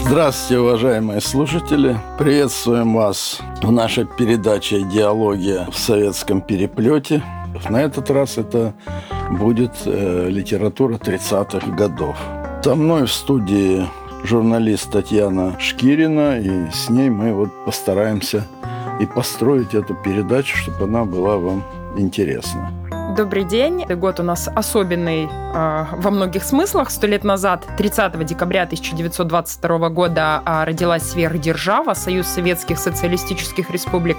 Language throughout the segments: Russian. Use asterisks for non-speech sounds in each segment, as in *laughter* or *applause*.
Здравствуйте, уважаемые слушатели! Приветствуем вас в нашей передаче «Идеология в советском переплете». На этот раз это будет э, литература 30-х годов. Со мной в студии журналист Татьяна Шкирина, и с ней мы вот постараемся и построить эту передачу, чтобы она была вам интересна. Добрый день. Год у нас особенный э, во многих смыслах. Сто лет назад, 30 декабря 1922 года, э, родилась сверхдержава, Союз Советских Социалистических Республик.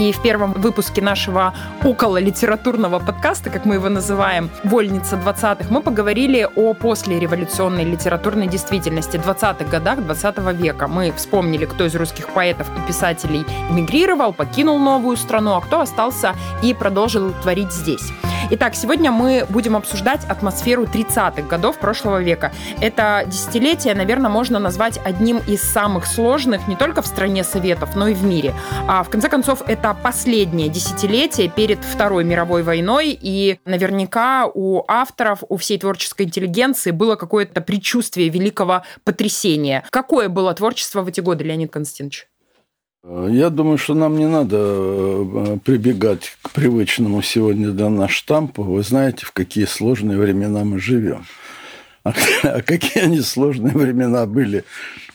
И в первом выпуске нашего около литературного подкаста, как мы его называем, «Вольница 20-х», мы поговорили о послереволюционной литературной действительности 20-х годах 20 века. Мы вспомнили, кто из русских поэтов и писателей эмигрировал, покинул новую страну, а кто остался и продолжил творить здесь. Итак, сегодня мы будем обсуждать атмосферу 30-х годов прошлого века. Это десятилетие, наверное, можно назвать одним из самых сложных не только в стране Советов, но и в мире. А в конце концов, это последнее десятилетие перед Второй мировой войной, и наверняка у авторов, у всей творческой интеллигенции было какое-то предчувствие великого потрясения. Какое было творчество в эти годы, Леонид Константинович? Я думаю, что нам не надо э, прибегать к привычному сегодня для нас штампу. Вы знаете, в какие сложные времена мы живем. А, *laughs* а какие они сложные времена были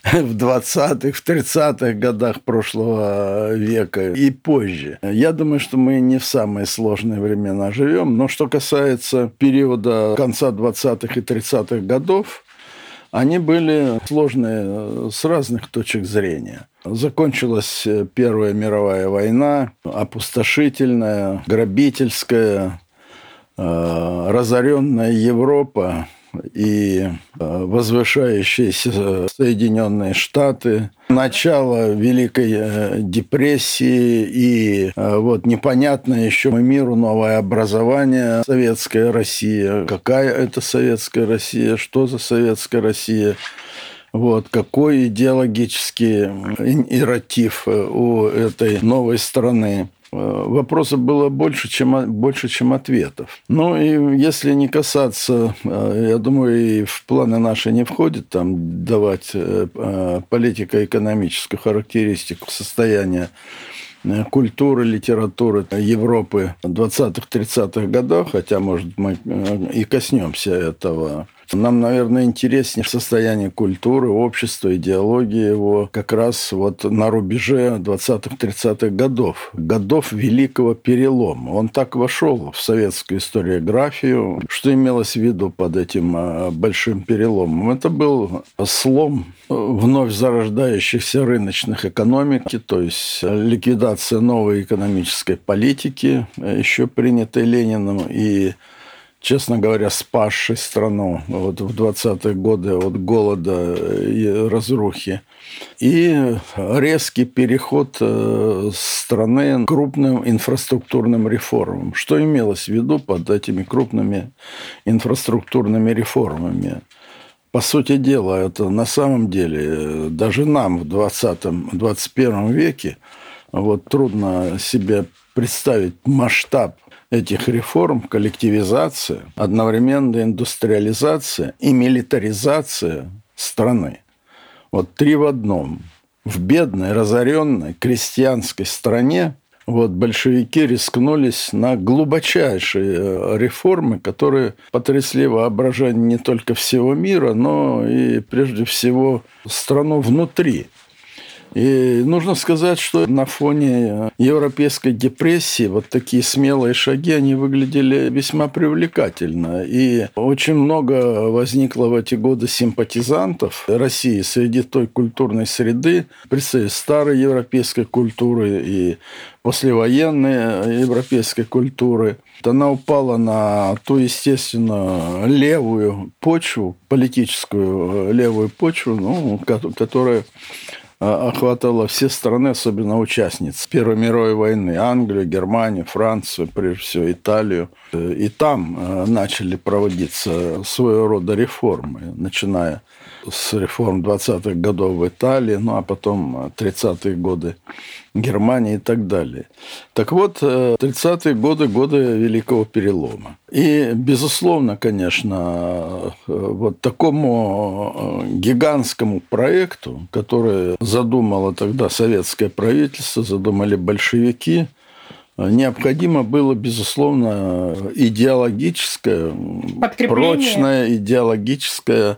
в 20-х, в 30-х годах прошлого века и позже. Я думаю, что мы не в самые сложные времена живем. Но что касается периода конца 20-х и 30-х годов, они были сложные э, с разных точек зрения. Закончилась э, Первая мировая война, опустошительная, грабительская, э, разоренная Европа и возвышающиеся Соединенные Штаты, начало Великой депрессии и вот непонятное еще миру новое образование советская Россия. Какая это советская Россия? Что за советская Россия? Вот, какой идеологический ирратив у этой новой страны. Э, вопросов было больше, чем, больше, чем ответов. Ну и если не касаться, э, я думаю, и в планы наши не входит там давать э, политико-экономическую характеристику состояния культуры, литературы Европы 20-30-х годов, хотя, может, мы и коснемся этого нам, наверное, интереснее состояние культуры, общества, идеологии его как раз вот на рубеже 20-30-х годов, годов Великого Перелома. Он так вошел в советскую историографию. Что имелось в виду под этим а, большим переломом? Это был слом вновь зарождающихся рыночных экономики, то есть ликвидация новой экономической политики, еще принятой Лениным, и честно говоря, спасший страну вот в 20-е годы от голода и разрухи. И резкий переход э, страны к крупным инфраструктурным реформам. Что имелось в виду под этими крупными инфраструктурными реформами? По сути дела, это на самом деле даже нам в 20-21 веке вот трудно себе представить масштаб этих реформ коллективизация, одновременная индустриализация и милитаризация страны. Вот три в одном. В бедной, разоренной крестьянской стране вот большевики рискнулись на глубочайшие э, реформы, которые потрясли воображение не только всего мира, но и прежде всего страну внутри и нужно сказать, что на фоне европейской депрессии вот такие смелые шаги, они выглядели весьма привлекательно. И очень много возникло в эти годы симпатизантов России среди той культурной среды, представителей старой европейской культуры и послевоенной европейской культуры. Она упала на ту, естественно, левую почву, политическую левую почву, ну, которая охватывала все страны, особенно участниц Первой мировой войны. Англию, Германию, Францию, прежде всего Италию. И там э, начали проводиться своего рода реформы, начиная с реформ 20-х годов в Италии, ну а потом 30-е годы Германии и так далее. Так вот, 30-е годы – годы Великого Перелома. И, безусловно, конечно, вот такому гигантскому проекту, который задумало тогда советское правительство, задумали большевики – необходимо было, безусловно, идеологическое, прочное идеологическое э,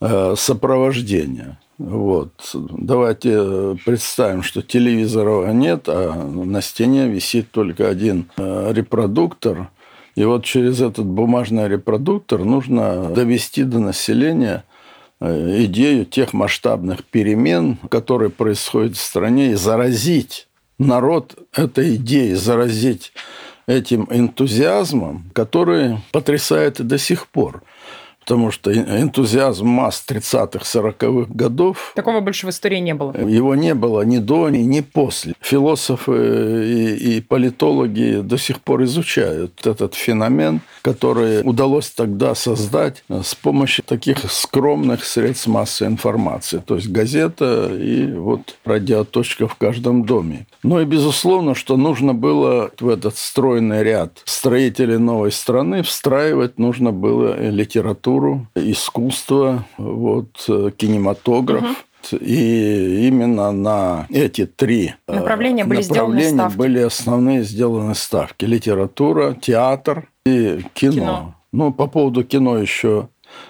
сопровождение. Вот. Давайте представим, что телевизора нет, а на стене висит только один э, репродуктор. И вот через этот бумажный репродуктор нужно довести до населения э, идею тех масштабных перемен, которые происходят в стране, и заразить народ этой идеей заразить этим энтузиазмом, который потрясает и до сих пор потому что энтузиазм масс 30-х, 40-х годов... Такого больше в истории не было. Его не было ни до, ни, ни после. Философы и, и политологи до сих пор изучают этот феномен, который удалось тогда создать с помощью таких скромных средств массовой информации. То есть газета и вот радиоточка в каждом доме. Ну и безусловно, что нужно было в этот стройный ряд строителей новой страны встраивать нужно было литературу литературу, искусство, вот, э, кинематограф. Угу. И именно на эти три э, направления были направления сделаны ставки. были основные сделаны ставки. Литература, театр и кино. кино. Ну, по поводу кино еще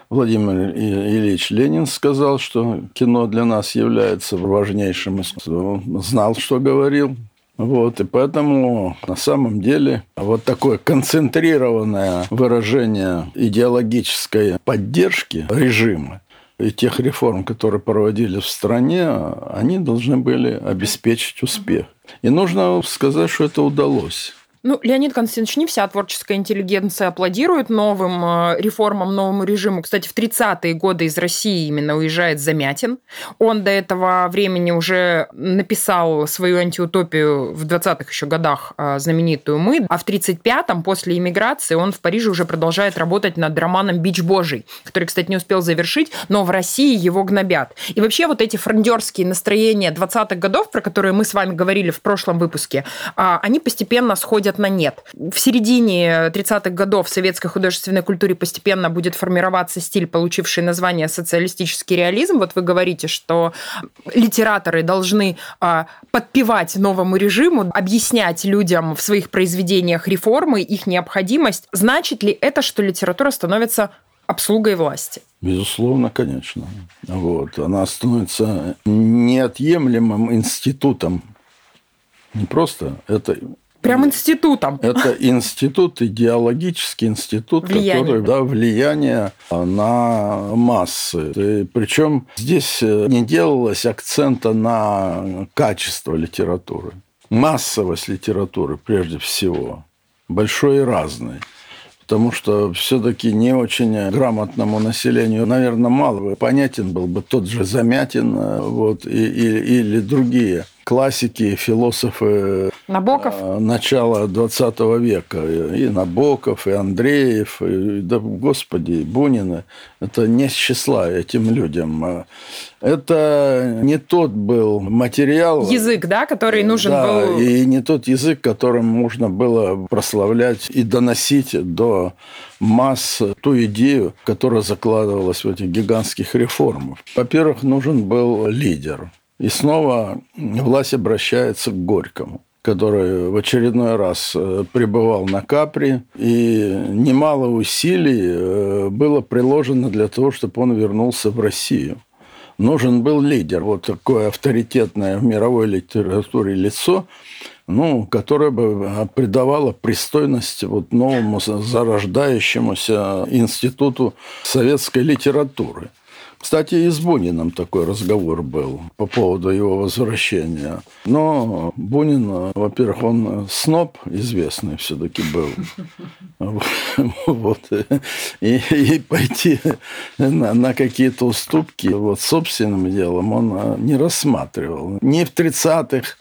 Владимир Ильич Ленин сказал, что кино для нас является важнейшим искусством. Он знал, что говорил. Вот, и поэтому на самом деле вот такое концентрированное выражение идеологической поддержки режима и тех реформ, которые проводили в стране, они должны были обеспечить успех. И нужно сказать, что это удалось. Ну, Леонид Константинович, не вся творческая интеллигенция аплодирует новым э, реформам, новому режиму. Кстати, в 30-е годы из России именно уезжает Замятин. Он до этого времени уже написал свою антиутопию в 20-х еще годах э, знаменитую «Мы», а в 35-м, после иммиграции, он в Париже уже продолжает работать над романом «Бич Божий», который, кстати, не успел завершить, но в России его гнобят. И вообще вот эти фрондерские настроения 20-х годов, про которые мы с вами говорили в прошлом выпуске, а, они постепенно сходят на нет. В середине 30-х годов в советской художественной культуре постепенно будет формироваться стиль, получивший название социалистический реализм. Вот вы говорите, что литераторы должны а, подпевать новому режиму, объяснять людям в своих произведениях реформы, их необходимость. Значит ли это, что литература становится обслугой власти? Безусловно, конечно. Вот. Она становится неотъемлемым институтом. Не просто это Прям институтом. Это институт, идеологический институт, влияние. который да, влияние на массы. И причем здесь э, не делалось акцента на качество литературы. Массовость литературы прежде всего. Большой и разной потому что все-таки не очень грамотному населению, наверное, мало понятен был бы тот же Замятин э, вот, и, и, или другие классики, философы Набоков? Э, начала 20 века. И Набоков, и Андреев, и, да, господи, Бунина. Это не с числа этим людям. Это не тот был материал. Язык, да, который нужен да, был. и не тот язык, которым можно было прославлять и доносить до масс ту идею, которая закладывалась в этих гигантских реформах. Во-первых, нужен был лидер. И снова власть обращается к Горькому который в очередной раз э, пребывал на Капри, и немало усилий э, было приложено для того, чтобы он вернулся в Россию. Нужен был лидер, вот такое авторитетное в мировой литературе лицо, ну, которое бы придавало пристойность вот новому зарождающемуся институту советской литературы. Кстати, и с Буниным такой разговор был по поводу его возвращения. Но Бунин, во-первых, он сноб известный все-таки был. *laughs* Вот. И, и пойти на, на какие-то уступки вот собственным делом он не рассматривал. Ни в 30-х,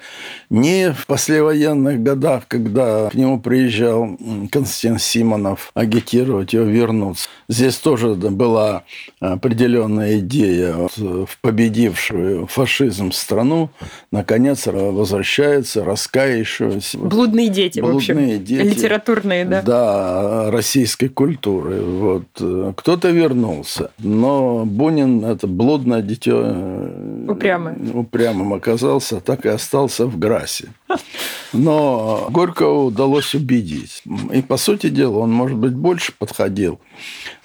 ни в послевоенных годах, когда к нему приезжал Константин Симонов агитировать его вернуться. Здесь тоже была определенная главная идея в победившую фашизм страну наконец возвращается раскаявшаяся. Блудные дети, Блудные в общем. дети. Литературные, да. Да, российской культуры. Вот. Кто-то вернулся, но Бунин – это блудное дитё. э, Упрямое. Упрямым оказался, так и остался в Грасе. Но Горького удалось убедить. И, по сути дела, он, может быть, больше подходил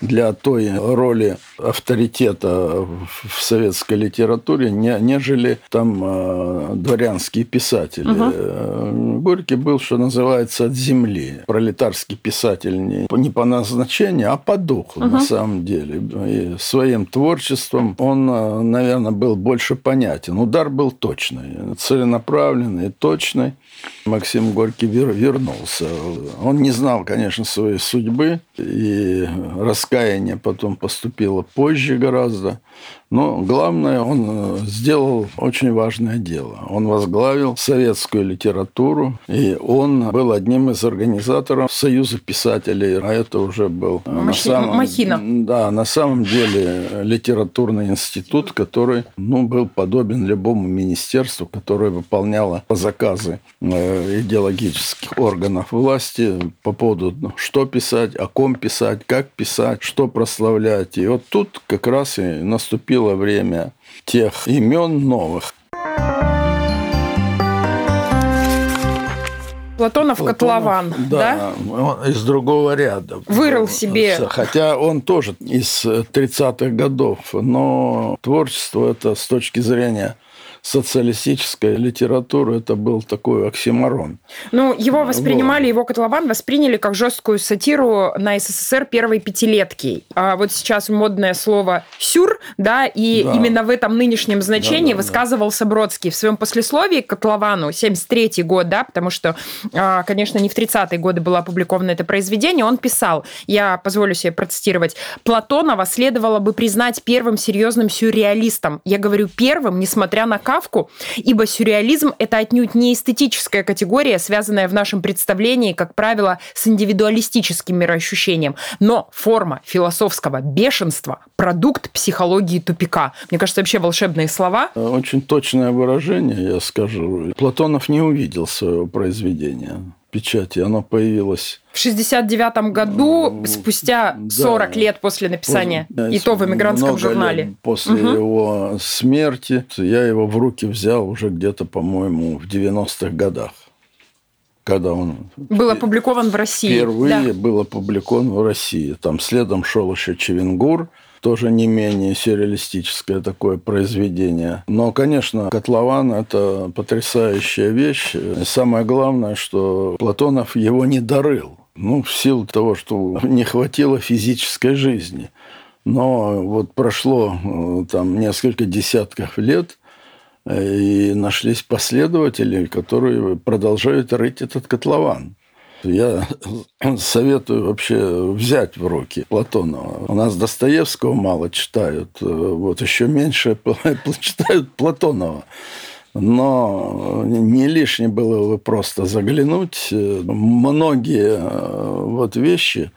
для той роли авторитета в советской литературе, не- нежели там э, дворянские писатели. Э, Горький был, что называется, от земли. Пролетарский писатель не, не по назначению, а по духу, на самом деле. И своим творчеством он, э, наверное, был больше понятен. Удар был точный, целенаправленный, точный конечно, Максим Горький вер- вернулся. Он не знал, конечно, своей судьбы, и раскаяние потом поступило позже гораздо. Но главное, он э, сделал очень важное дело. Он возглавил советскую литературу, и он был одним из организаторов Союза писателей, а это уже был э, на Махи- самом, махина. да, на самом деле э, литературный институт, который ну, был подобен любому министерству, которое выполняло заказы идеологических органов власти по поводу, ну, что писать, о ком писать, как писать, что прославлять. И вот тут как раз и наступило время тех имен новых. Платонов котлован, да? он из другого ряда. Вырыл себе. Хотя он тоже из 30-х годов, но творчество это с точки зрения социалистической литературы это был такой оксиморон. Ну, его воспринимали, его котлован восприняли как жесткую сатиру на СССР первой пятилетки. А вот сейчас модное слово «сюр», да, и Да. именно в этом нынешнем значении Да, да, да. высказывался Бродский в своем послесловии к котловану, 73 год, да, потому что, а, конечно, не в 30-е годы было опубликовано это произведение, он писал, я позволю себе процитировать, «Платонова следовало бы признать первым серьезным сюрреалистом. Я говорю первым, несмотря на Кавку, ибо сюрреализм – это отнюдь не эстетическая категория, связанная в нашем представлении, как правило, с индивидуалистическим мироощущением, но форма философского бешенства – продукт психологии тупика. Мне кажется, вообще волшебные слова. Очень точное выражение, я скажу. Платонов не увидел своего произведения печати. Оно появилось В 69 году, Ну, спустя да. 40 лет после написания, Да, и то в эмигрантском журнале. После его смерти я его в руки взял уже где-то, по-моему, в 90-х годах. Когда он Был опубликован в России. впервые Да. был опубликован в России. Там следом шел еще Чевенгур, тоже не менее сюрреалистическое такое произведение. Но, конечно, «Котлован» – это потрясающая вещь. И самое главное, что Платонов его не дарыл. Ну, в силу того, что не хватило физической жизни. Но вот прошло э, там несколько десятков лет, э, и нашлись последователи, которые продолжают рыть этот котлован. Я *clears throat* советую вообще взять в руки Платонова. У нас Достоевского мало читают, э, вот еще меньше *laughs* читают Платонова. Но не лишне было бы просто заглянуть. Э, Многие э, вот вещи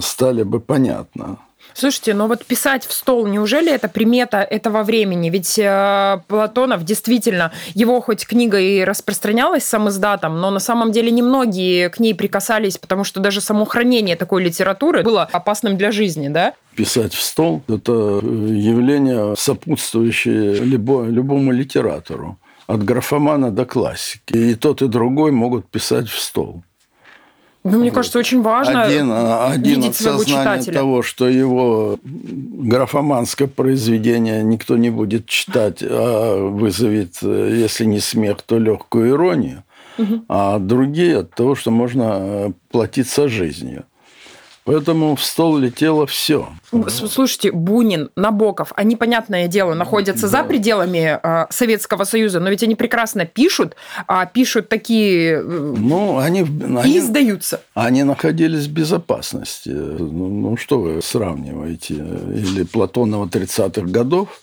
стали бы понятны. Слушайте, но вот писать в стол, неужели это примета этого времени? Ведь э, Платонов действительно, его хоть книга и распространялась сам издатом, но на самом деле немногие к ней прикасались, потому что даже само хранение такой литературы было опасным для жизни, да? Писать в стол – это явление, сопутствующее любо- любому литератору. От графомана до классики. И тот, и другой могут писать в стол. Ну, мне кажется, очень важно Один, а, один видеть от своего читателя. того, что его графоманское произведение никто не будет читать, а вызовет, э, если не смех, то легкую иронию. А другие от того, что можно э, платиться жизнью. Поэтому в стол летело все. Слушайте, Бунин, Набоков, они, понятное дело, находятся за пределами э, Советского Союза, но ведь они прекрасно пишут, а пишут такие э, Ну, они, и они, издаются. они находились в безопасности. Ну, ну, что вы сравниваете? Или Платонова 30-х годов,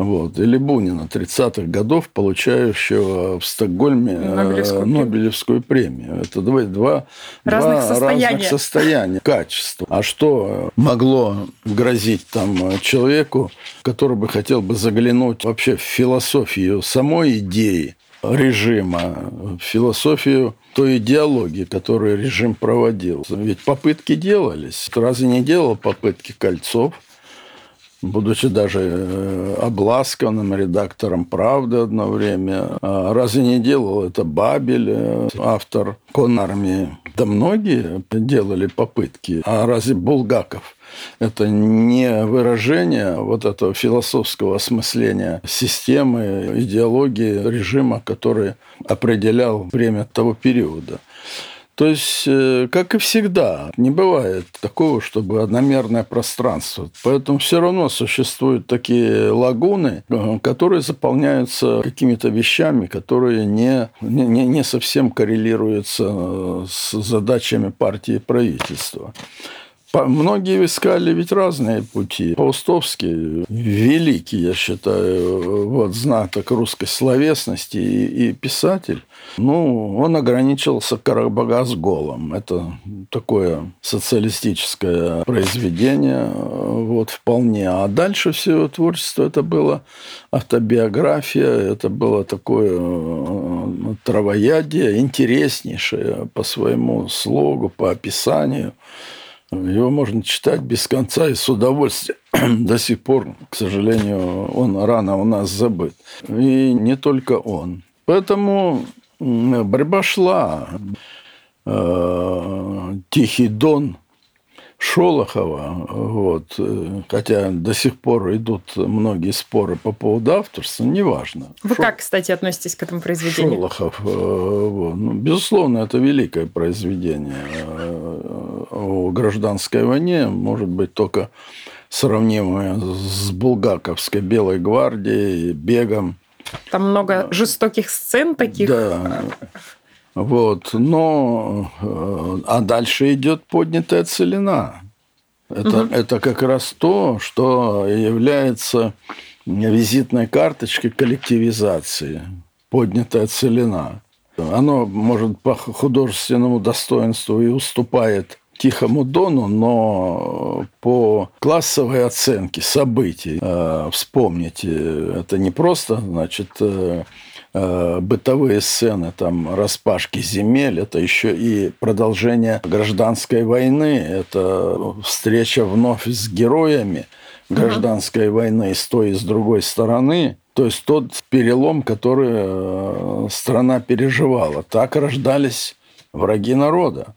Вот. Или Бунина 30-х годов, получающего в Стокгольме э, Нобелевскую, Нобелевскую премию. Это два, два, разных, два состояния. разных состояния, качества. А что могло грозить там человеку, который бы хотел бы заглянуть вообще в философию самой идеи режима, в философию той идеологии, которую режим проводил. Ведь попытки делались. Разве не делал попытки Кольцов – будучи даже э, обласканным редактором «Правды» одно время. А разве не делал это Бабель, э, автор «Конармии»? Да многие делали попытки. А разве Булгаков это не выражение вот этого философского осмысления системы, идеологии режима, который определял время того периода. То есть, э, как и всегда, не бывает такого, чтобы одномерное пространство. Поэтому все равно существуют такие лагуны, э, которые заполняются какими-то вещами, которые не, не, не совсем коррелируются э, с задачами партии и правительства. Многие искали ведь разные пути. Паустовский великий, я считаю, вот знаток русской словесности и, и писатель. Ну, он ограничился Карабагаз-голом. Это такое социалистическое произведение, вот вполне. А дальше все его творчество это было автобиография, это было такое э, травоядие, интереснейшее по своему слогу, по описанию. Его можно читать без конца и с удовольствием. *clears throat* До сих пор, к сожалению, он рано у нас забыт. И не только он. Поэтому борьба шла. Э, Тихий Дон Шолохова, вот, э, хотя до сих пор идут многие споры по поводу авторства, неважно. Вы Шо... как, кстати, относитесь к этому произведению? Шолохов, э, вот, ну, безусловно, это великое произведение. О гражданской войне может быть только сравнимое с булгаковской Белой гвардией, бегом. Там много жестоких сцен таких. Да. Вот, но э, а дальше идет поднятая целина. Это, угу. это как раз то, что является визитной карточкой коллективизации. Поднятая целина. Оно, может, по художественному достоинству и уступает Тихому Дону, но по классовой оценке событий, э, вспомните, это не просто, значит, э, Э, бытовые сцены, там распашки земель, это еще и продолжение гражданской войны, это встреча вновь с героями гражданской uh-huh. войны с той и с другой стороны. То есть тот перелом, который э, страна переживала. Так рождались враги народа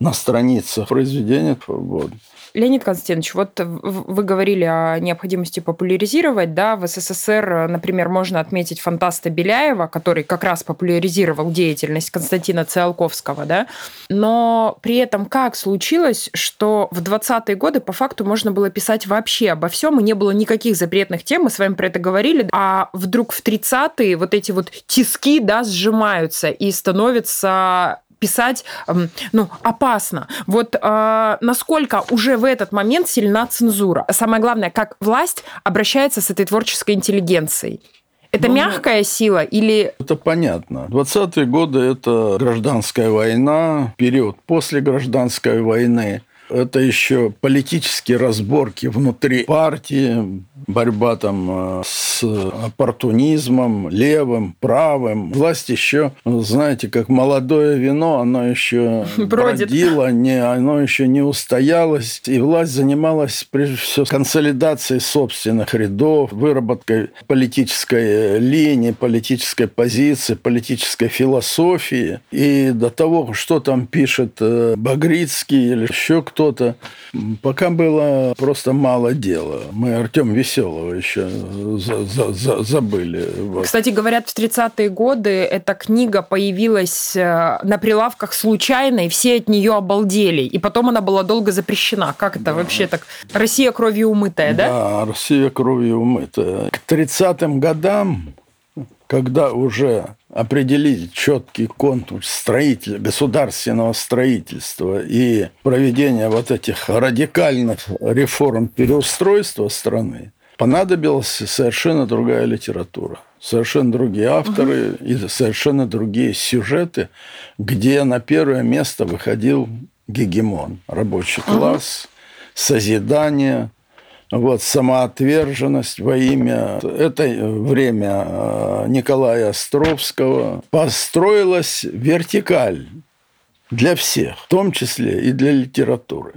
на страницах произведения. Вот. Леонид Константинович, вот вы говорили о необходимости популяризировать, да, в СССР, например, можно отметить фантаста Беляева, который как раз популяризировал деятельность Константина Циолковского, да, но при этом как случилось, что в 20-е годы по факту можно было писать вообще обо всем, и не было никаких запретных тем, мы с вами про это говорили, а вдруг в 30-е вот эти вот тиски, да, сжимаются и становится писать ну, опасно. Вот э, насколько уже в этот момент сильна цензура? Самое главное, как власть обращается с этой творческой интеллигенцией? Это ну, мягкая сила или... Это понятно. 20-е годы – это гражданская война, период после гражданской войны – это еще политические разборки внутри партии, борьба там э, с оппортунизмом, левым, правым. Власть еще, знаете, как молодое вино, оно еще *laughs* Бродит. бродило, не, оно еще не устоялось. И власть занималась, прежде всего, консолидацией собственных рядов, выработкой политической линии, политической позиции, политической философии. И до того, что там пишет э, Багрицкий или еще кто кто-то. Пока было просто мало дела. Мы Артем Веселого еще за, за, за, забыли. Вот. Кстати, говорят, в 30-е годы эта книга появилась э, на прилавках случайно, и все от нее обалдели. И потом она была долго запрещена. Как это да. вообще так? Россия кровью умытая, да? Да, Россия кровью умытая. К 30-м годам когда уже определить четкий контур строителя, государственного строительства и проведения вот этих радикальных реформ переустройства страны, понадобилась совершенно другая литература, совершенно другие авторы угу. и совершенно другие сюжеты, где на первое место выходил гегемон, рабочий класс, угу. созидание, вот, самоотверженность во имя. Это время э, Николая Островского построилась вертикаль для всех, в том числе и для литературы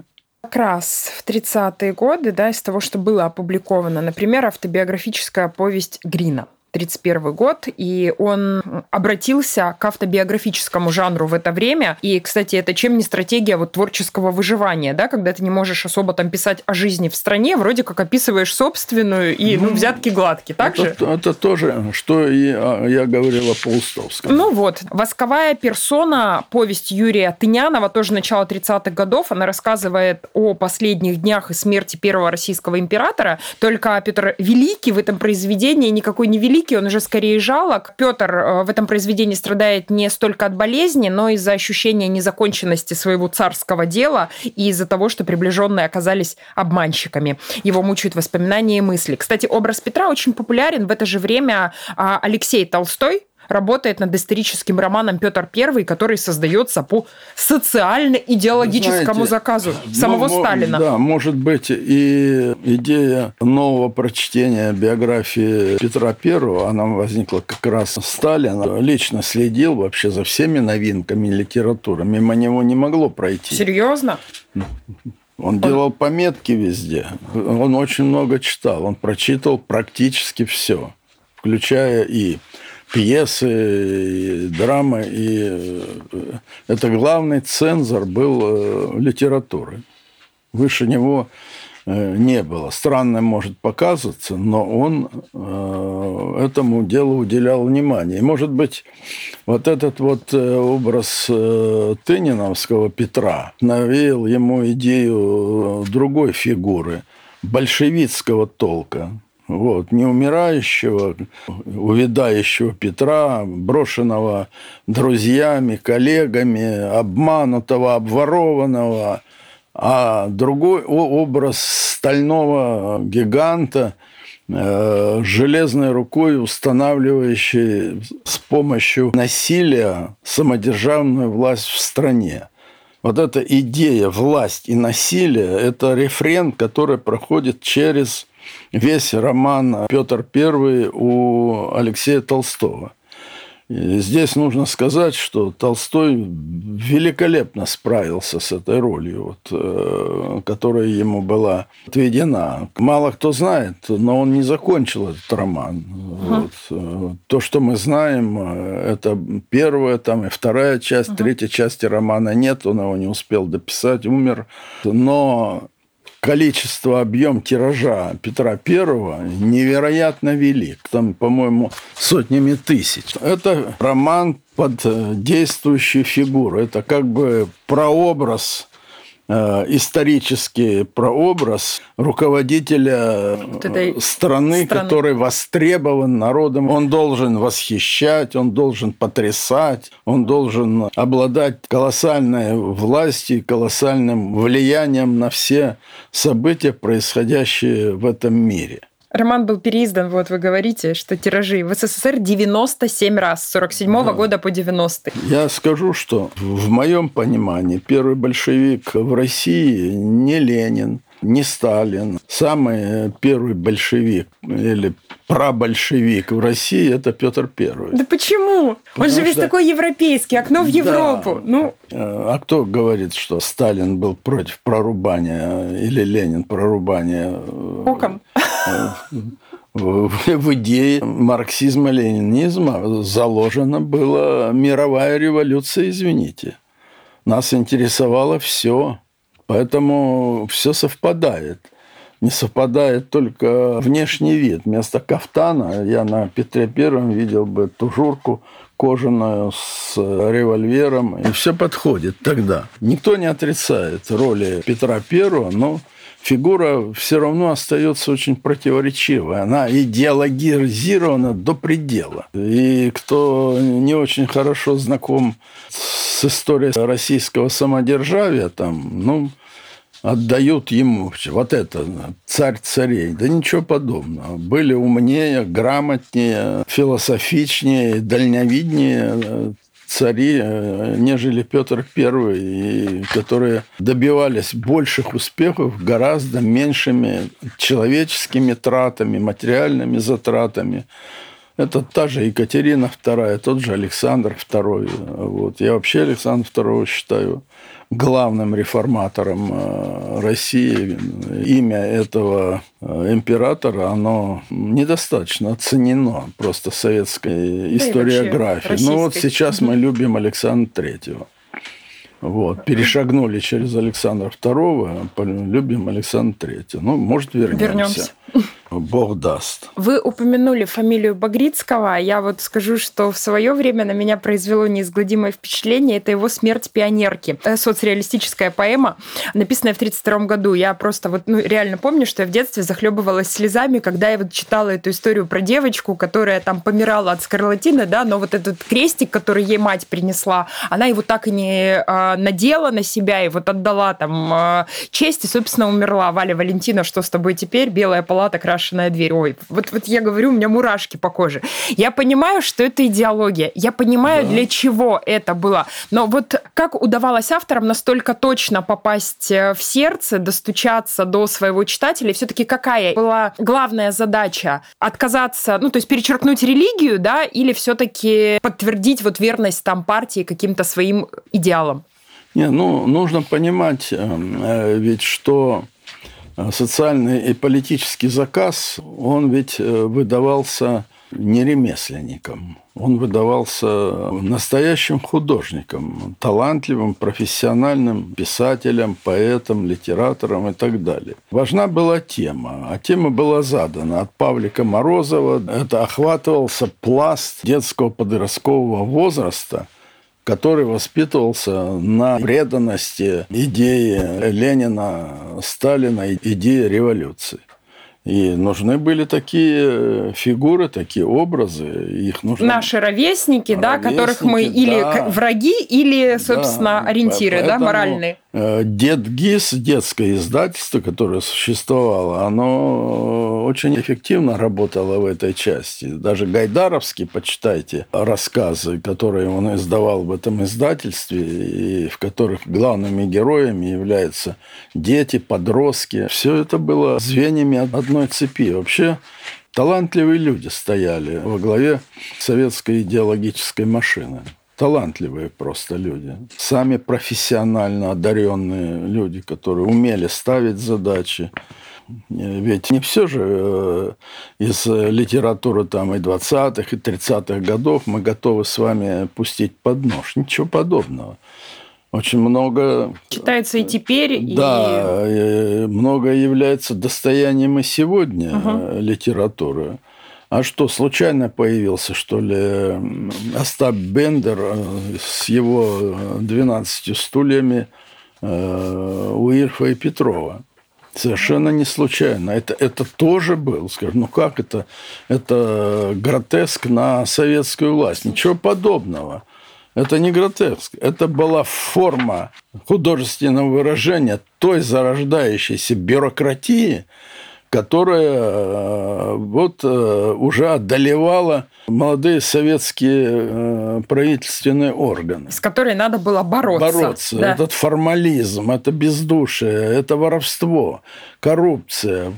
как раз в 30-е годы, да, из того, что было опубликовано, например, автобиографическая повесть Грина. 1931 год, и он обратился к автобиографическому жанру в это время. И, кстати, это чем не стратегия вот творческого выживания, да, когда ты не можешь особо там писать о жизни в стране, вроде как описываешь собственную и, ну, ну взятки гладкие, так это, же? Это тоже, что и а, я говорила по Устовскому. Ну вот, «Восковая персона», повесть Юрия Тынянова, тоже начало 30-х годов, она рассказывает о последних днях и смерти первого российского императора, только Петр Великий в этом произведении никакой не великий, великий, он уже скорее жалок. Петр э, в этом произведении страдает не столько от болезни, но из-за ощущения незаконченности своего царского дела и из-за того, что приближенные оказались обманщиками. Его мучают воспоминания и мысли. Кстати, образ Петра очень популярен. В это же время а, Алексей Толстой, работает над историческим романом Петр I, который создается по социально-идеологическому Знаете, заказу самого ну, Сталина. Да, может быть, и идея нового прочтения биографии Петра I, она возникла как раз Сталин лично следил вообще за всеми новинками литературы. Мимо него не могло пройти. Серьезно? Он делал пометки везде. Он очень много читал. Он прочитал практически все, включая и пьесы, и драмы, и э, это главный цензор был э, литературы. Выше него э, не было. Странным может показаться, но он этому делу уделял внимание. И, может быть, вот этот вот образ Тыниновского Петра навеял ему идею другой фигуры, большевистского толка, вот, неумирающего, увядающего Петра, брошенного друзьями, коллегами, обманутого, обворованного, а другой образ стального гиганта, э, железной рукой устанавливающий с помощью насилия самодержавную власть в стране. Вот эта идея власть и насилие – это рефрен, который проходит через весь роман Петр I у Алексея Толстого. И здесь нужно сказать, что Толстой великолепно справился с этой ролью, вот, э, которая ему была отведена. Мало кто знает, но он не закончил этот роман. Uh-huh. Вот. То, что мы знаем, э, это первая там, и вторая часть, uh-huh. третьей части романа нет, он его не успел дописать, умер. Но количество, объем тиража Петра Первого невероятно велик. Там, по-моему, сотнями тысяч. Это роман под э, действующую фигуру. Это как бы прообраз исторический прообраз руководителя вот страны, страны, который востребован народом. Он должен восхищать, он должен потрясать, он должен обладать колоссальной властью, колоссальным влиянием на все события, происходящие в этом мире. Роман был переиздан, вот вы говорите, что тиражи в СССР 97 раз, с 47 -го да. года по 90 -й. Я скажу, что в моем понимании первый большевик в России не Ленин, не Сталин. Самый первый большевик или прабольшевик в России – это Петр Первый. Да почему? Потому Он же весь что... такой европейский, окно в Европу. Да. Ну... Э, а кто говорит, что Сталин был против прорубания или Ленин прорубания? Оком. В идее марксизма-ленинизма заложена была мировая революция, извините. Нас интересовало все. Поэтому все совпадает. Не совпадает только внешний вид. Вместо кафтана я на Петре Первом видел бы тужурку кожаную с револьвером. И все подходит тогда. Никто не отрицает роли Петра Первого, но фигура все равно остается очень противоречивой. Она идеологизирована до предела. И кто не очень хорошо знаком с историей российского самодержавия, там, ну, отдают ему вот это, царь царей. Да ничего подобного. Были умнее, грамотнее, философичнее, дальновиднее цари, э, нежели Петр I, и которые добивались больших успехов гораздо меньшими человеческими тратами, материальными затратами. Это та же Екатерина II, тот же Александр II. Вот. Я вообще Александра II считаю главным реформатором э, России. Имя этого э, императора, оно недостаточно оценено просто советской да историографией. Ну вот сейчас мы любим Александра Третьего. Вот, перешагнули через Александра II, любим Александра III. Ну, может, вернемся. Вернемся. Бог даст. Вы упомянули фамилию Багрицкого. Я вот скажу, что в свое время на меня произвело неизгладимое впечатление. Это его «Смерть пионерки». Э, соцреалистическая поэма, написанная в 1932 году. Я просто вот ну, реально помню, что я в детстве захлебывалась слезами, когда я вот читала эту историю про девочку, которая там помирала от скарлатины, да, но вот этот крестик, который ей мать принесла, она его так и не э, надела на себя и вот отдала там э, честь и, собственно, умерла. Валя Валентина, что с тобой теперь? Белая палата, крашеная дверь. Ой, вот, вот я говорю, у меня мурашки по коже. Я понимаю, что это идеология. Я понимаю, да. для чего это было. Но вот как удавалось авторам настолько точно попасть э, в сердце, достучаться до своего читателя, все-таки какая была главная задача? Отказаться, ну, то есть перечеркнуть религию, да, или все-таки подтвердить вот верность там партии каким-то своим идеалам? Не, ну, нужно понимать эм, э, ведь, что социальный и политический заказ, он ведь э, выдавался не ремесленником, он выдавался настоящим художником, талантливым, профессиональным писателем, поэтом, литератором и так далее. Важна была тема, а тема была задана от Павлика Морозова. Это охватывался пласт детского подросткового возраста – который воспитывался на преданности идеи Ленина, Сталина, идеи революции. И нужны были такие фигуры, такие образы. Их нужно... Наши ровесники, ровесники да, которых мы или да. враги, или, собственно, да, ориентиры, да, моральные. Э, Дед ГИС, детское издательство, которое существовало, оно очень эффективно работало в этой части. Даже Гайдаровский, почитайте, рассказы, которые он издавал в этом издательстве, и в которых главными героями являются дети, подростки. Все это было звеньями одной цепи. Вообще талантливые люди стояли во главе советской идеологической машины талантливые просто люди, сами профессионально одаренные люди, которые умели ставить задачи. Ведь не все же э, из литературы там и 20-х, и 30-х годов мы готовы с вами пустить под нож. Ничего подобного. Очень много... Читается и теперь, да, и... много является достоянием и сегодня угу. литературы. А что, случайно появился, что ли, Остап Бендер э, с его 12 стульями э, у Ильфа и Петрова? Совершенно не случайно. Это, это тоже был, скажем, ну как это? Это гротеск на советскую власть. Ничего подобного. Это не гротеск. Это была форма художественного выражения той зарождающейся бюрократии, которая э, вот э, уже одолевала молодые советские э, правительственные органы. С которой надо было бороться. Бороться. Да. Этот формализм, это бездушие, это воровство, коррупция.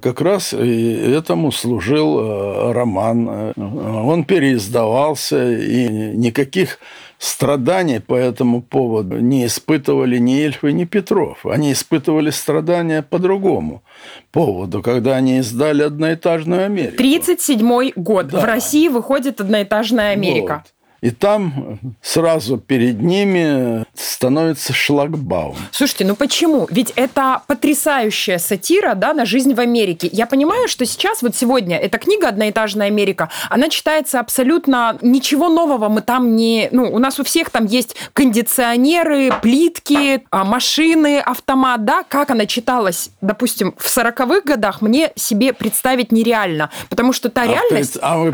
Как раз и этому служил роман. Он переиздавался, и никаких страданий по этому поводу не испытывали ни Эльфы, ни Петров. Они испытывали страдания по другому поводу, когда они издали «Одноэтажную Америку». 1937 год. Да. В России выходит «Одноэтажная Америка». Вот. И там сразу перед ними становится шлагбаум. Слушайте, ну почему? Ведь это потрясающая сатира да, на жизнь в Америке. Я понимаю, что сейчас, вот сегодня, эта книга «Одноэтажная Америка», она читается абсолютно... Ничего нового мы там не... Ну, у нас у всех там есть кондиционеры, плитки, а, машины, автомат, да? Как она читалась, допустим, в 40-х годах, мне себе представить нереально. Потому что та а реальность... А вы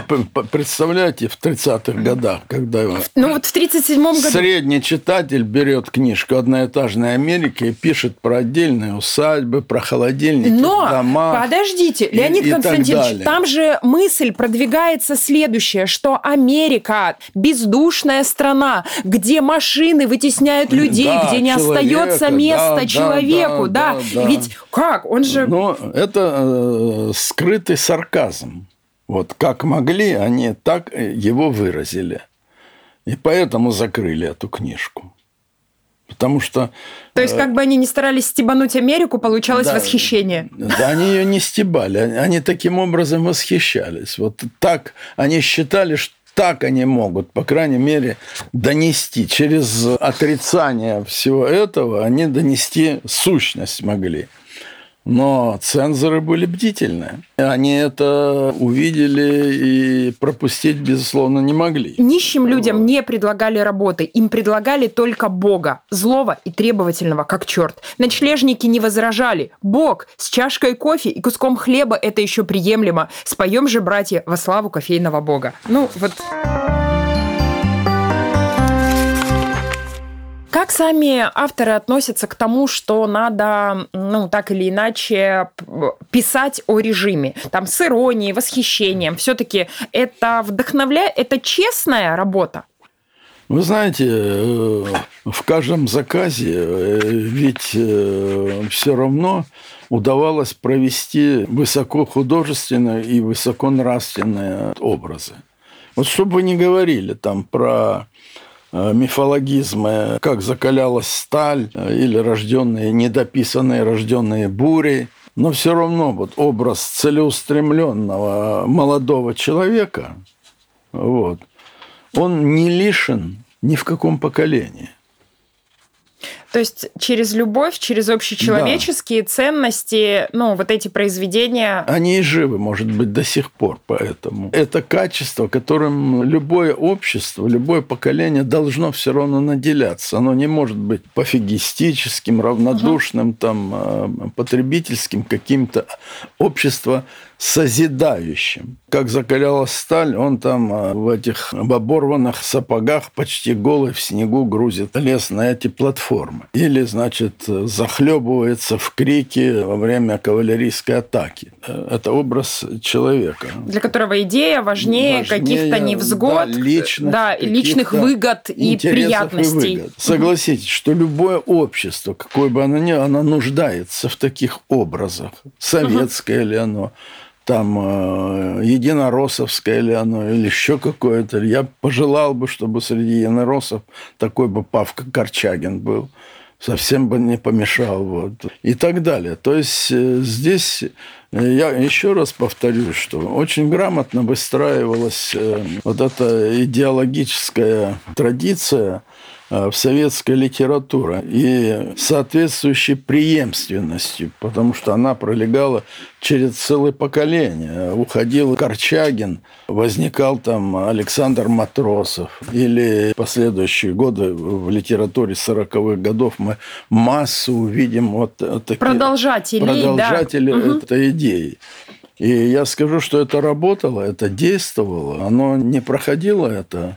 представляете, в 30-х годах, когда ну, вот в 37 году... средний читатель берет книжку «Одноэтажная Америка» и пишет про отдельные усадьбы, про холодильники, Но, дома. подождите, Леонид и, Константинович, и там же мысль продвигается следующая, что Америка – бездушная страна, где машины вытесняют людей, Да, где не человека, остается места да, человеку. да, Да, да, да. Ведь как? Он же... Но это э, скрытый сарказм. Вот как могли, они так его выразили. И поэтому закрыли эту книжку. Потому что То есть, как бы они ни старались стебануть Америку, получалось Да. восхищение. Да, они ее не стебали, они таким образом восхищались. Вот так они считали, что так они могут, по крайней мере, донести. Через отрицание всего этого они донести сущность могли. Но цензоры были бдительны. Они это увидели и пропустить, безусловно, не могли. Нищим людям не предлагали работы, им предлагали только Бога, злого и требовательного, как черт. Ночлежники не возражали. Бог с чашкой кофе и куском хлеба это еще приемлемо. Споем же, братья, во славу кофейного Бога. Ну, вот... Как сами авторы относятся к тому, что надо, ну, так или иначе, писать о режиме? Там с иронией, восхищением. Все-таки это вдохновляет, это честная работа? Вы знаете, э, в каждом заказе э, ведь все равно удавалось провести высокохудожественные и высоконравственные образы. Вот чтобы вы не говорили там про э, мифологизмы, как закалялась сталь, э, или рожденные, недописанные рожденные бурей, но все равно вот образ целеустремленного молодого человека, вот, он не лишен ни в каком поколении. То есть через любовь, через общечеловеческие ценности, ну, вот эти произведения... Они и живы, может быть, до сих пор поэтому. Это качество, которым любое общество, любое поколение должно все равно наделяться. Оно не может быть пофигистическим, равнодушным, там, э, потребительским, каким-то общество созидающим. Как закалялась сталь, он там э, в этих в оборванных сапогах почти голый в снегу грузит лес на эти платформы. Или, значит, захлебывается в крике во время кавалерийской атаки. Это образ человека. Для которого идея важнее, Важнее, каких-то невзгод, да, личных да, личных выгод и приятностей. выгод. Согласитесь, что любое общество, какое бы оно ни было, оно нуждается в таких образах. Советское ли оно, там э, единороссовское ли оно, или еще какое-то. Я пожелал бы, чтобы среди единороссов такой бы Павка Корчагин был. Совсем бы не помешал. Вот. И так далее. То есть э, здесь э, я еще раз повторю, что очень грамотно выстраивалась э, вот эта идеологическая традиция в советской литературе и соответствующей преемственностью, потому что она пролегала через целое поколение. Уходил Корчагин, возникал там Александр Матросов. Или последующие годы в литературе 40-х годов мы массу увидим вот таких Продолжателей, продолжатели да. Этой идеи. И я скажу, что это работало, это действовало, оно не проходило это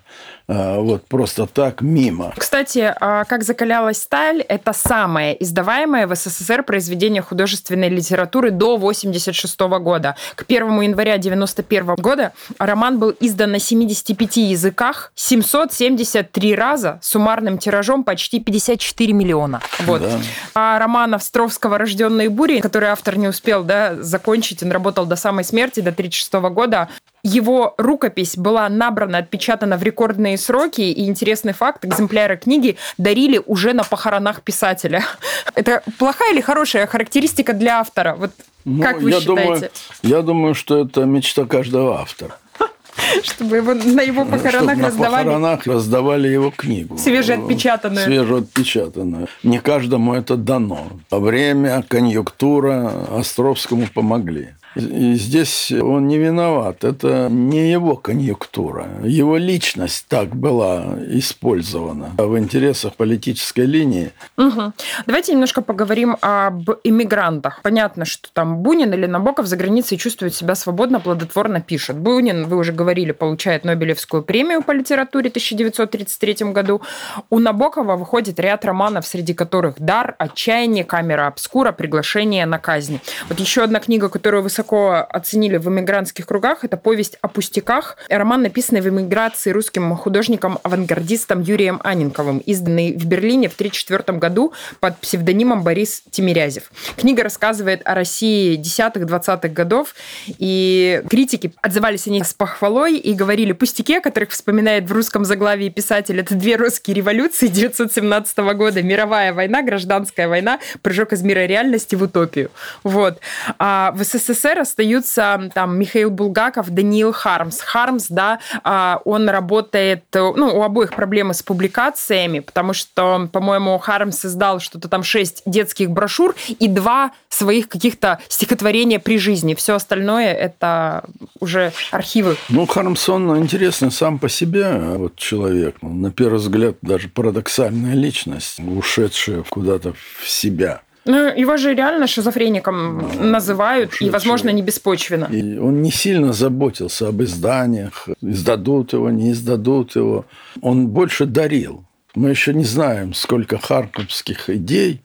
а, вот просто так мимо. Кстати, а, «Как закалялась сталь» – это самое издаваемое в СССР произведение художественной литературы до 1986 года. К 1 января 1991 года роман был издан на 75 языках, 773 раза, суммарным тиражом почти 54 миллиона. Вот. Да. А роман Островского «Рожденные бури», который автор не успел да, закончить, он работал до самой смерти, до 1936 года, его рукопись была набрана, отпечатана в рекордные сроки, и интересный факт, экземпляры книги дарили уже на похоронах писателя. *laughs* Это плохая или хорошая характеристика для автора? Вот Ну, как вы я считаете? Думаю, я думаю, что это мечта каждого автора. *laughs* Чтобы его на его похоронах Чтобы на раздавали похоронах раздавали его книгу. свежеотпечатанную. Свежеотпечатанную. Не каждому это дано. Время, конъюнктура Островскому помогли. И здесь он не виноват. Это не его конъюнктура. Его личность так была использована в интересах политической линии. Угу. Давайте немножко поговорим об иммигрантах. Понятно, что там Бунин или Набоков за границей чувствуют себя свободно, плодотворно пишет. Бунин, вы уже говорили, получает Нобелевскую премию по литературе в 1933 году. У Набокова выходит ряд романов, среди которых «Дар», «Отчаяние», «Камера обскура», «Приглашение на казнь». Вот еще одна книга, которую высоко оценили в эмигрантских кругах, это «Повесть о пустяках», роман, написанный в эмиграции русским художником-авангардистом Юрием Анинковым, изданный в Берлине в 1934 году под псевдонимом Борис Тимирязев. Книга рассказывает о России десятых-двадцатых годов, и критики отзывались о ней с похвалой и говорили, пустяки, о которых вспоминает в русском заглавии писатель, это две русские революции 1917 года, мировая война, гражданская война, прыжок из мира реальности в утопию. Вот. А в СССР остаются там Михаил Булгаков, Даниил Хармс. Хармс, да, а, он работает, ну, у обоих проблемы с публикациями, потому что, по-моему, Хармс издал что-то там шесть детских брошюр и два своих каких-то стихотворения при жизни. Все остальное это уже архивы. Ну, Хармсон интересный сам по себе вот человек. На первый взгляд даже парадоксальная личность, ушедшая куда-то в себя. Ну, его же реально шизофреником называют, и, возможно, не беспочвенно. И он не сильно заботился об изданиях, издадут его, не издадут его. Он больше дарил. Мы еще не знаем, сколько харковских идей,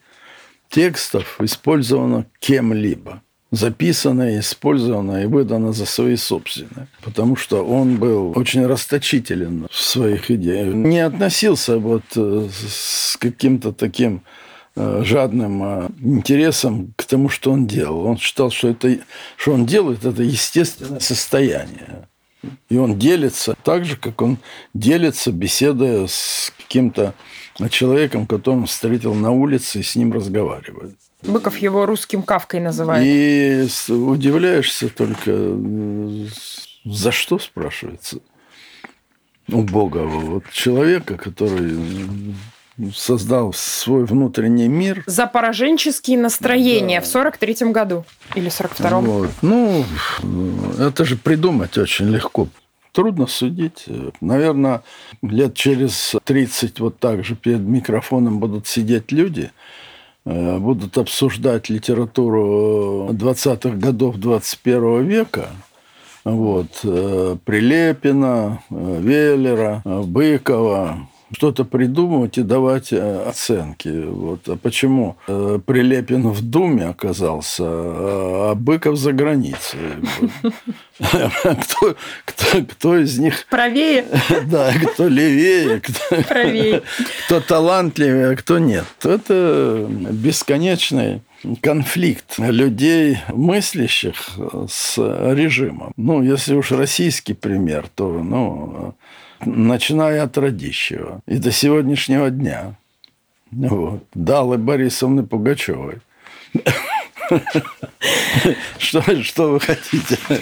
текстов использовано кем-либо записано, использовано и выдано за свои собственные. Потому что он был очень расточителен в своих идеях. Не относился вот э, с каким-то таким жадным э, интересом к тому, что он делал. Он считал, что это, что он делает, это естественное состояние. И он делится так же, как он делится, беседуя с каким-то человеком, которого он встретил на улице и с ним разговаривает. Быков его русским кавкой называет. И удивляешься только, за что спрашивается у Бога, вот человека, который создал свой внутренний мир. За пораженческие настроения да. в 43-м году или 42-м. Вот. Ну, это же придумать очень легко. Трудно судить. Наверное, лет через 30 вот так же перед микрофоном будут сидеть люди – Э, будут обсуждать литературу 20-х годов 21 века, вот, э, Прилепина, э, Веллера, Быкова, что-то придумывать и давать оценки. Вот. А почему Прилепин в Думе оказался, а Быков за границей? *laughs* Кто, кто, кто из них... Правее? *laughs* Да, кто левее, кто, Правее. кто талантливее, а кто нет. Это бесконечный конфликт людей, мыслящих с режимом. Ну, если уж российский пример, то, ну, начиная от Радищева и до сегодняшнего дня. Вот. Далы Борисовны Пугачевой. *laughs* Что, что вы хотите? *laughs*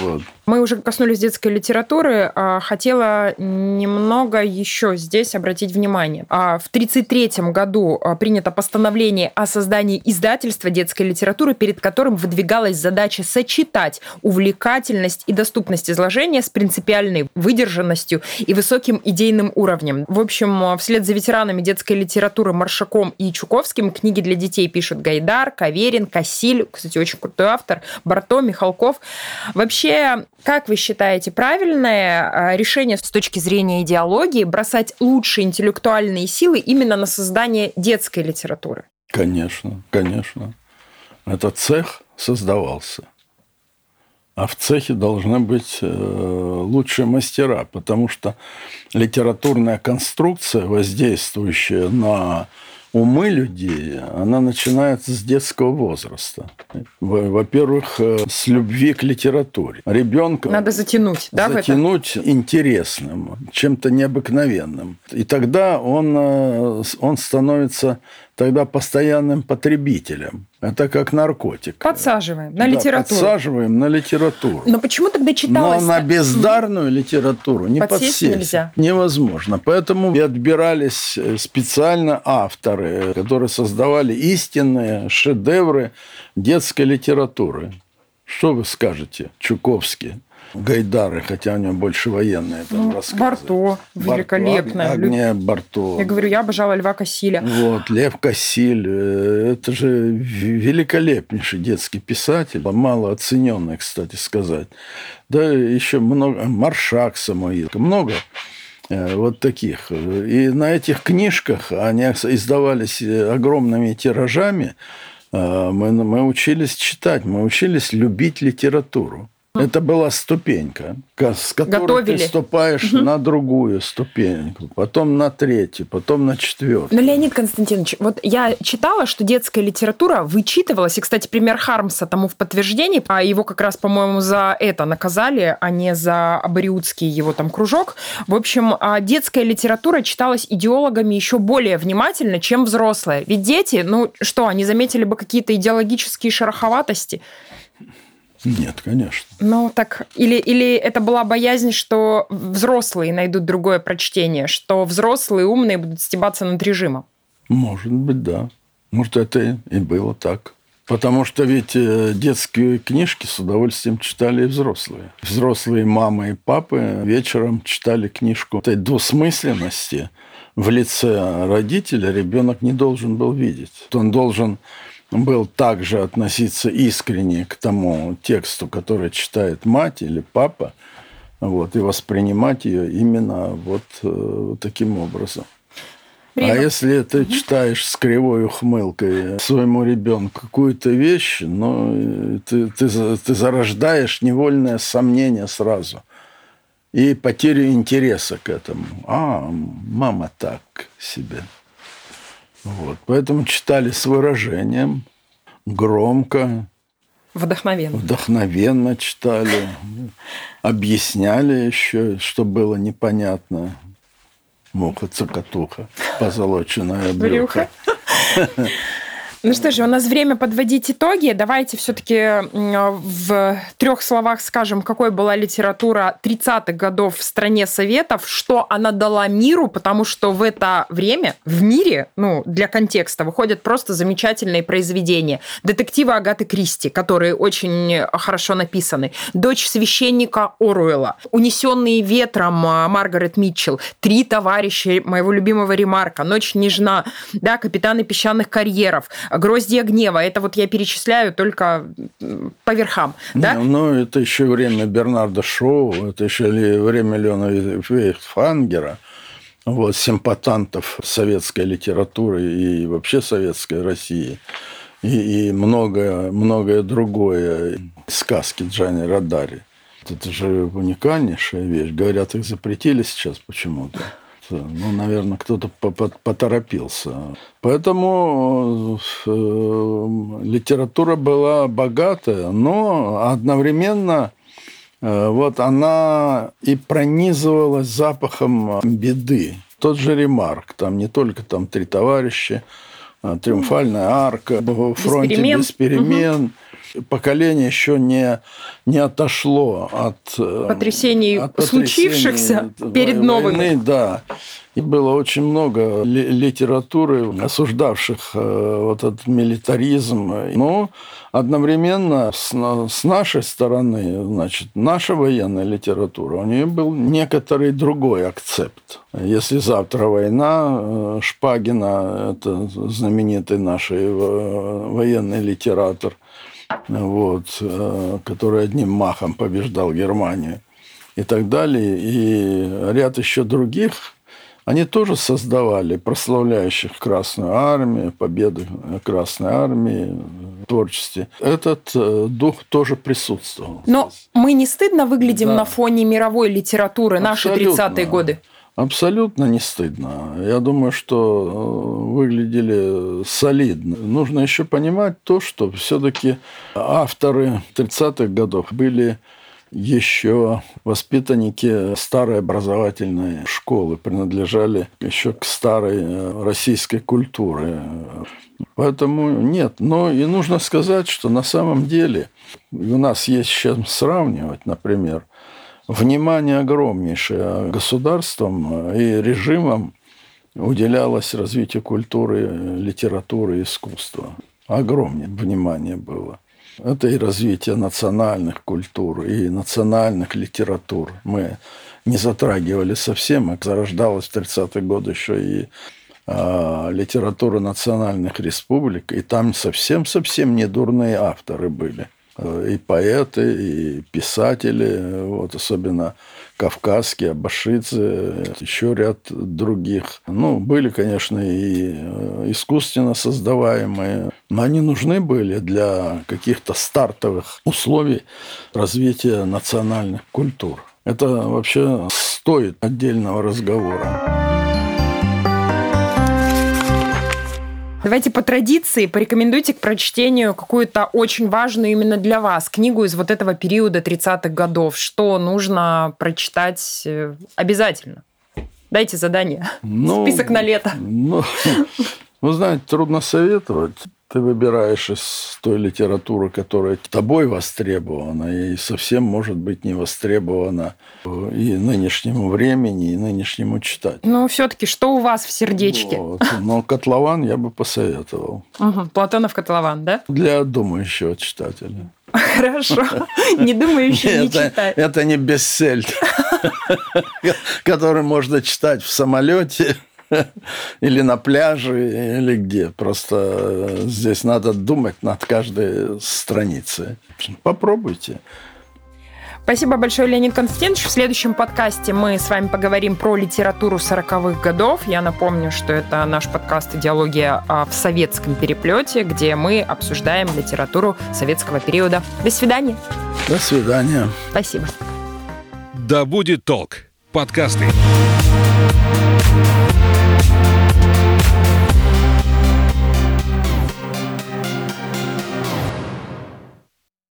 Вот. Мы уже коснулись детской литературы. А, хотела немного еще здесь обратить внимание. А, в 1933 году а, принято постановление о создании издательства детской литературы, перед которым выдвигалась задача сочетать увлекательность и доступность изложения с принципиальной выдержанностью и высоким идейным уровнем. В общем, вслед за ветеранами детской литературы Маршаком и Чуковским книги для детей пишут Гайдар, Каверин, Кассиль, кстати, очень крутой автор, Барто, Михалков. Вообще, как вы считаете, правильное а, решение с точки зрения идеологии бросать лучшие интеллектуальные силы именно на создание детской литературы? Конечно, конечно. Этот цех создавался. А в цехе должны быть э, лучшие мастера, потому что литературная конструкция, воздействующая на умы людей, она начинается с детского возраста. Во-первых, э, с любви к литературе. Ребенка надо затянуть, да, затянуть интересным, чем-то необыкновенным. И тогда он, э, он становится тогда постоянным потребителем. Это как наркотик. Подсаживаем на да, литературу. Подсаживаем на литературу. Но почему тогда читалось? Но на бездарную литературу не подсесть, подсесть нельзя. невозможно. Поэтому и отбирались специально авторы, которые создавали истинные шедевры детской литературы. Что вы скажете, Чуковский? Гайдары, хотя у него больше военные там ну, рассказы. Барто, великолепно. Агния Барто. Я говорю, я обожала Льва Кассиля. Вот, Лев Кассиль, э, это же великолепнейший детский писатель, мало оцененный, кстати сказать. Да, еще много, Маршак Самуил, много э, вот таких. И на этих книжках, они издавались огромными тиражами, э, мы, мы учились читать, мы учились любить литературу. Это была ступенька, с которой Готовили. ты ступаешь угу. на другую ступеньку, потом на третью, потом на четвертую. Но, Леонид Константинович, вот я читала, что детская литература вычитывалась, и, кстати, пример Хармса тому в подтверждении, а его как раз, по-моему, за это наказали, а не за абориутский его там кружок. В общем, а детская литература читалась идеологами еще более внимательно, чем взрослая. Ведь дети, ну что, они заметили бы какие-то идеологические шероховатости? Нет, конечно. Ну, так, или, или это была боязнь, что взрослые найдут другое прочтение, что взрослые умные будут стебаться над режимом? Может быть, да. Может, это и было так. Потому что ведь э, детские книжки с удовольствием читали и взрослые. Взрослые мамы и папы вечером читали книжку этой двусмысленности в лице родителя ребенок не должен был видеть. Он должен был также относиться искренне к тому тексту, который читает мать или папа, вот, и воспринимать ее именно вот, э, таким образом. Привет. А если ты читаешь с кривой ухмылкой своему ребенку какую-то вещь, ну, ты, ты, ты зарождаешь невольное сомнение сразу и потерю интереса к этому. А, мама так себе. Вот. Поэтому читали с выражением, громко. Вдохновенно. Вдохновенно читали. Объясняли еще, что было непонятно. Муха-цокотуха, позолоченная брюха. Ну что же, у нас время подводить итоги. Давайте все-таки в трех словах скажем, какой была литература 30-х годов в стране Советов, что она дала миру, потому что в это время в мире, ну, для контекста, выходят просто замечательные произведения. Детективы Агаты Кристи, которые очень хорошо написаны. Дочь священника Оруэлла. Унесенные ветром Маргарет Митчелл. Три товарища моего любимого Ремарка. Ночь нежна. Да, капитаны песчаных карьеров. Гроздья гнева. Это вот я перечисляю только по верхам. Да? Не, ну, это еще время Бернарда Шоу, это еще время Леона Фангера вот, симпатантов советской литературы и вообще советской России. И, и многое, многое другое. Сказки Джани Радари. Это же уникальнейшая вещь. Говорят, их запретили сейчас почему-то ну, наверное, кто-то поторопился. Поэтому э, литература была богатая, но одновременно э, вот она и пронизывалась запахом беды. Тот же Ремарк, там не только там три товарища, а Триумфальная арка, фронте без перемен. Без перемен. Угу поколение еще не, не отошло от э, потрясений, от потрясений случившихся перед войны, новыми. Да. И было очень много литературы, осуждавших э, вот этот милитаризм. Но одновременно с, с нашей стороны, значит, наша военная литература, у нее был некоторый другой акцепт. Если завтра война, э, Шпагина, это знаменитый наш военный литератор – вот, э, который одним махом побеждал Германию и так далее. И ряд еще других, они тоже создавали прославляющих Красную Армию, победы Красной Армии творчестве. Этот э, дух тоже присутствовал. Но мы не стыдно выглядим да. на фоне мировой литературы наши 30-е годы? Абсолютно не стыдно. Я думаю, что э, выглядели солидно. Нужно еще понимать то, что все-таки авторы 30-х годов были еще воспитанники старой образовательной школы, принадлежали еще к старой э, российской культуре. Поэтому нет. Но и нужно сказать, что на самом деле у нас есть чем сравнивать, например, внимание огромнейшее государством и режимом уделялось развитию культуры, литературы искусства. Огромное внимание было. Это и развитие национальных культур, и национальных литератур. Мы не затрагивали совсем, а зарождалась в 30-е годы еще и э, литература национальных республик, и там совсем-совсем не дурные авторы были. Э, и поэты, и писатели, вот, особенно кавказские, абашидзе, еще ряд других. Ну, были, конечно, и э, искусственно создаваемые, но они нужны были для каких-то стартовых условий развития национальных культур. Это вообще стоит отдельного разговора. Давайте по традиции порекомендуйте к прочтению какую-то очень важную именно для вас книгу из вот этого периода 30-х годов. Что нужно прочитать э, обязательно? Дайте задание. Ну, Список на лето. Ну, вы знаете, трудно советовать. Ты выбираешь из той литературы, которая тобой востребована, и совсем может быть не востребована и нынешнему времени, и нынешнему читателю. Ну, все-таки, что у вас в сердечке? Вот. Но «Котлован» я бы посоветовал. Угу. Платонов «Котлован», да? Для думающего читателя. Хорошо. Не думающий не читать. Это не бестселлер, *laughs* который можно читать в самолете *laughs* или на пляже, или где. Просто э, здесь надо думать над каждой страницей. Попробуйте. Спасибо большое, Леонид Константинович. В следующем подкасте мы с вами поговорим про литературу 40-х годов. Я напомню, что это наш подкаст «Идеология в советском переплете», где мы обсуждаем литературу советского периода. До свидания. До свидания. Спасибо. Да будет толк. Подкасты.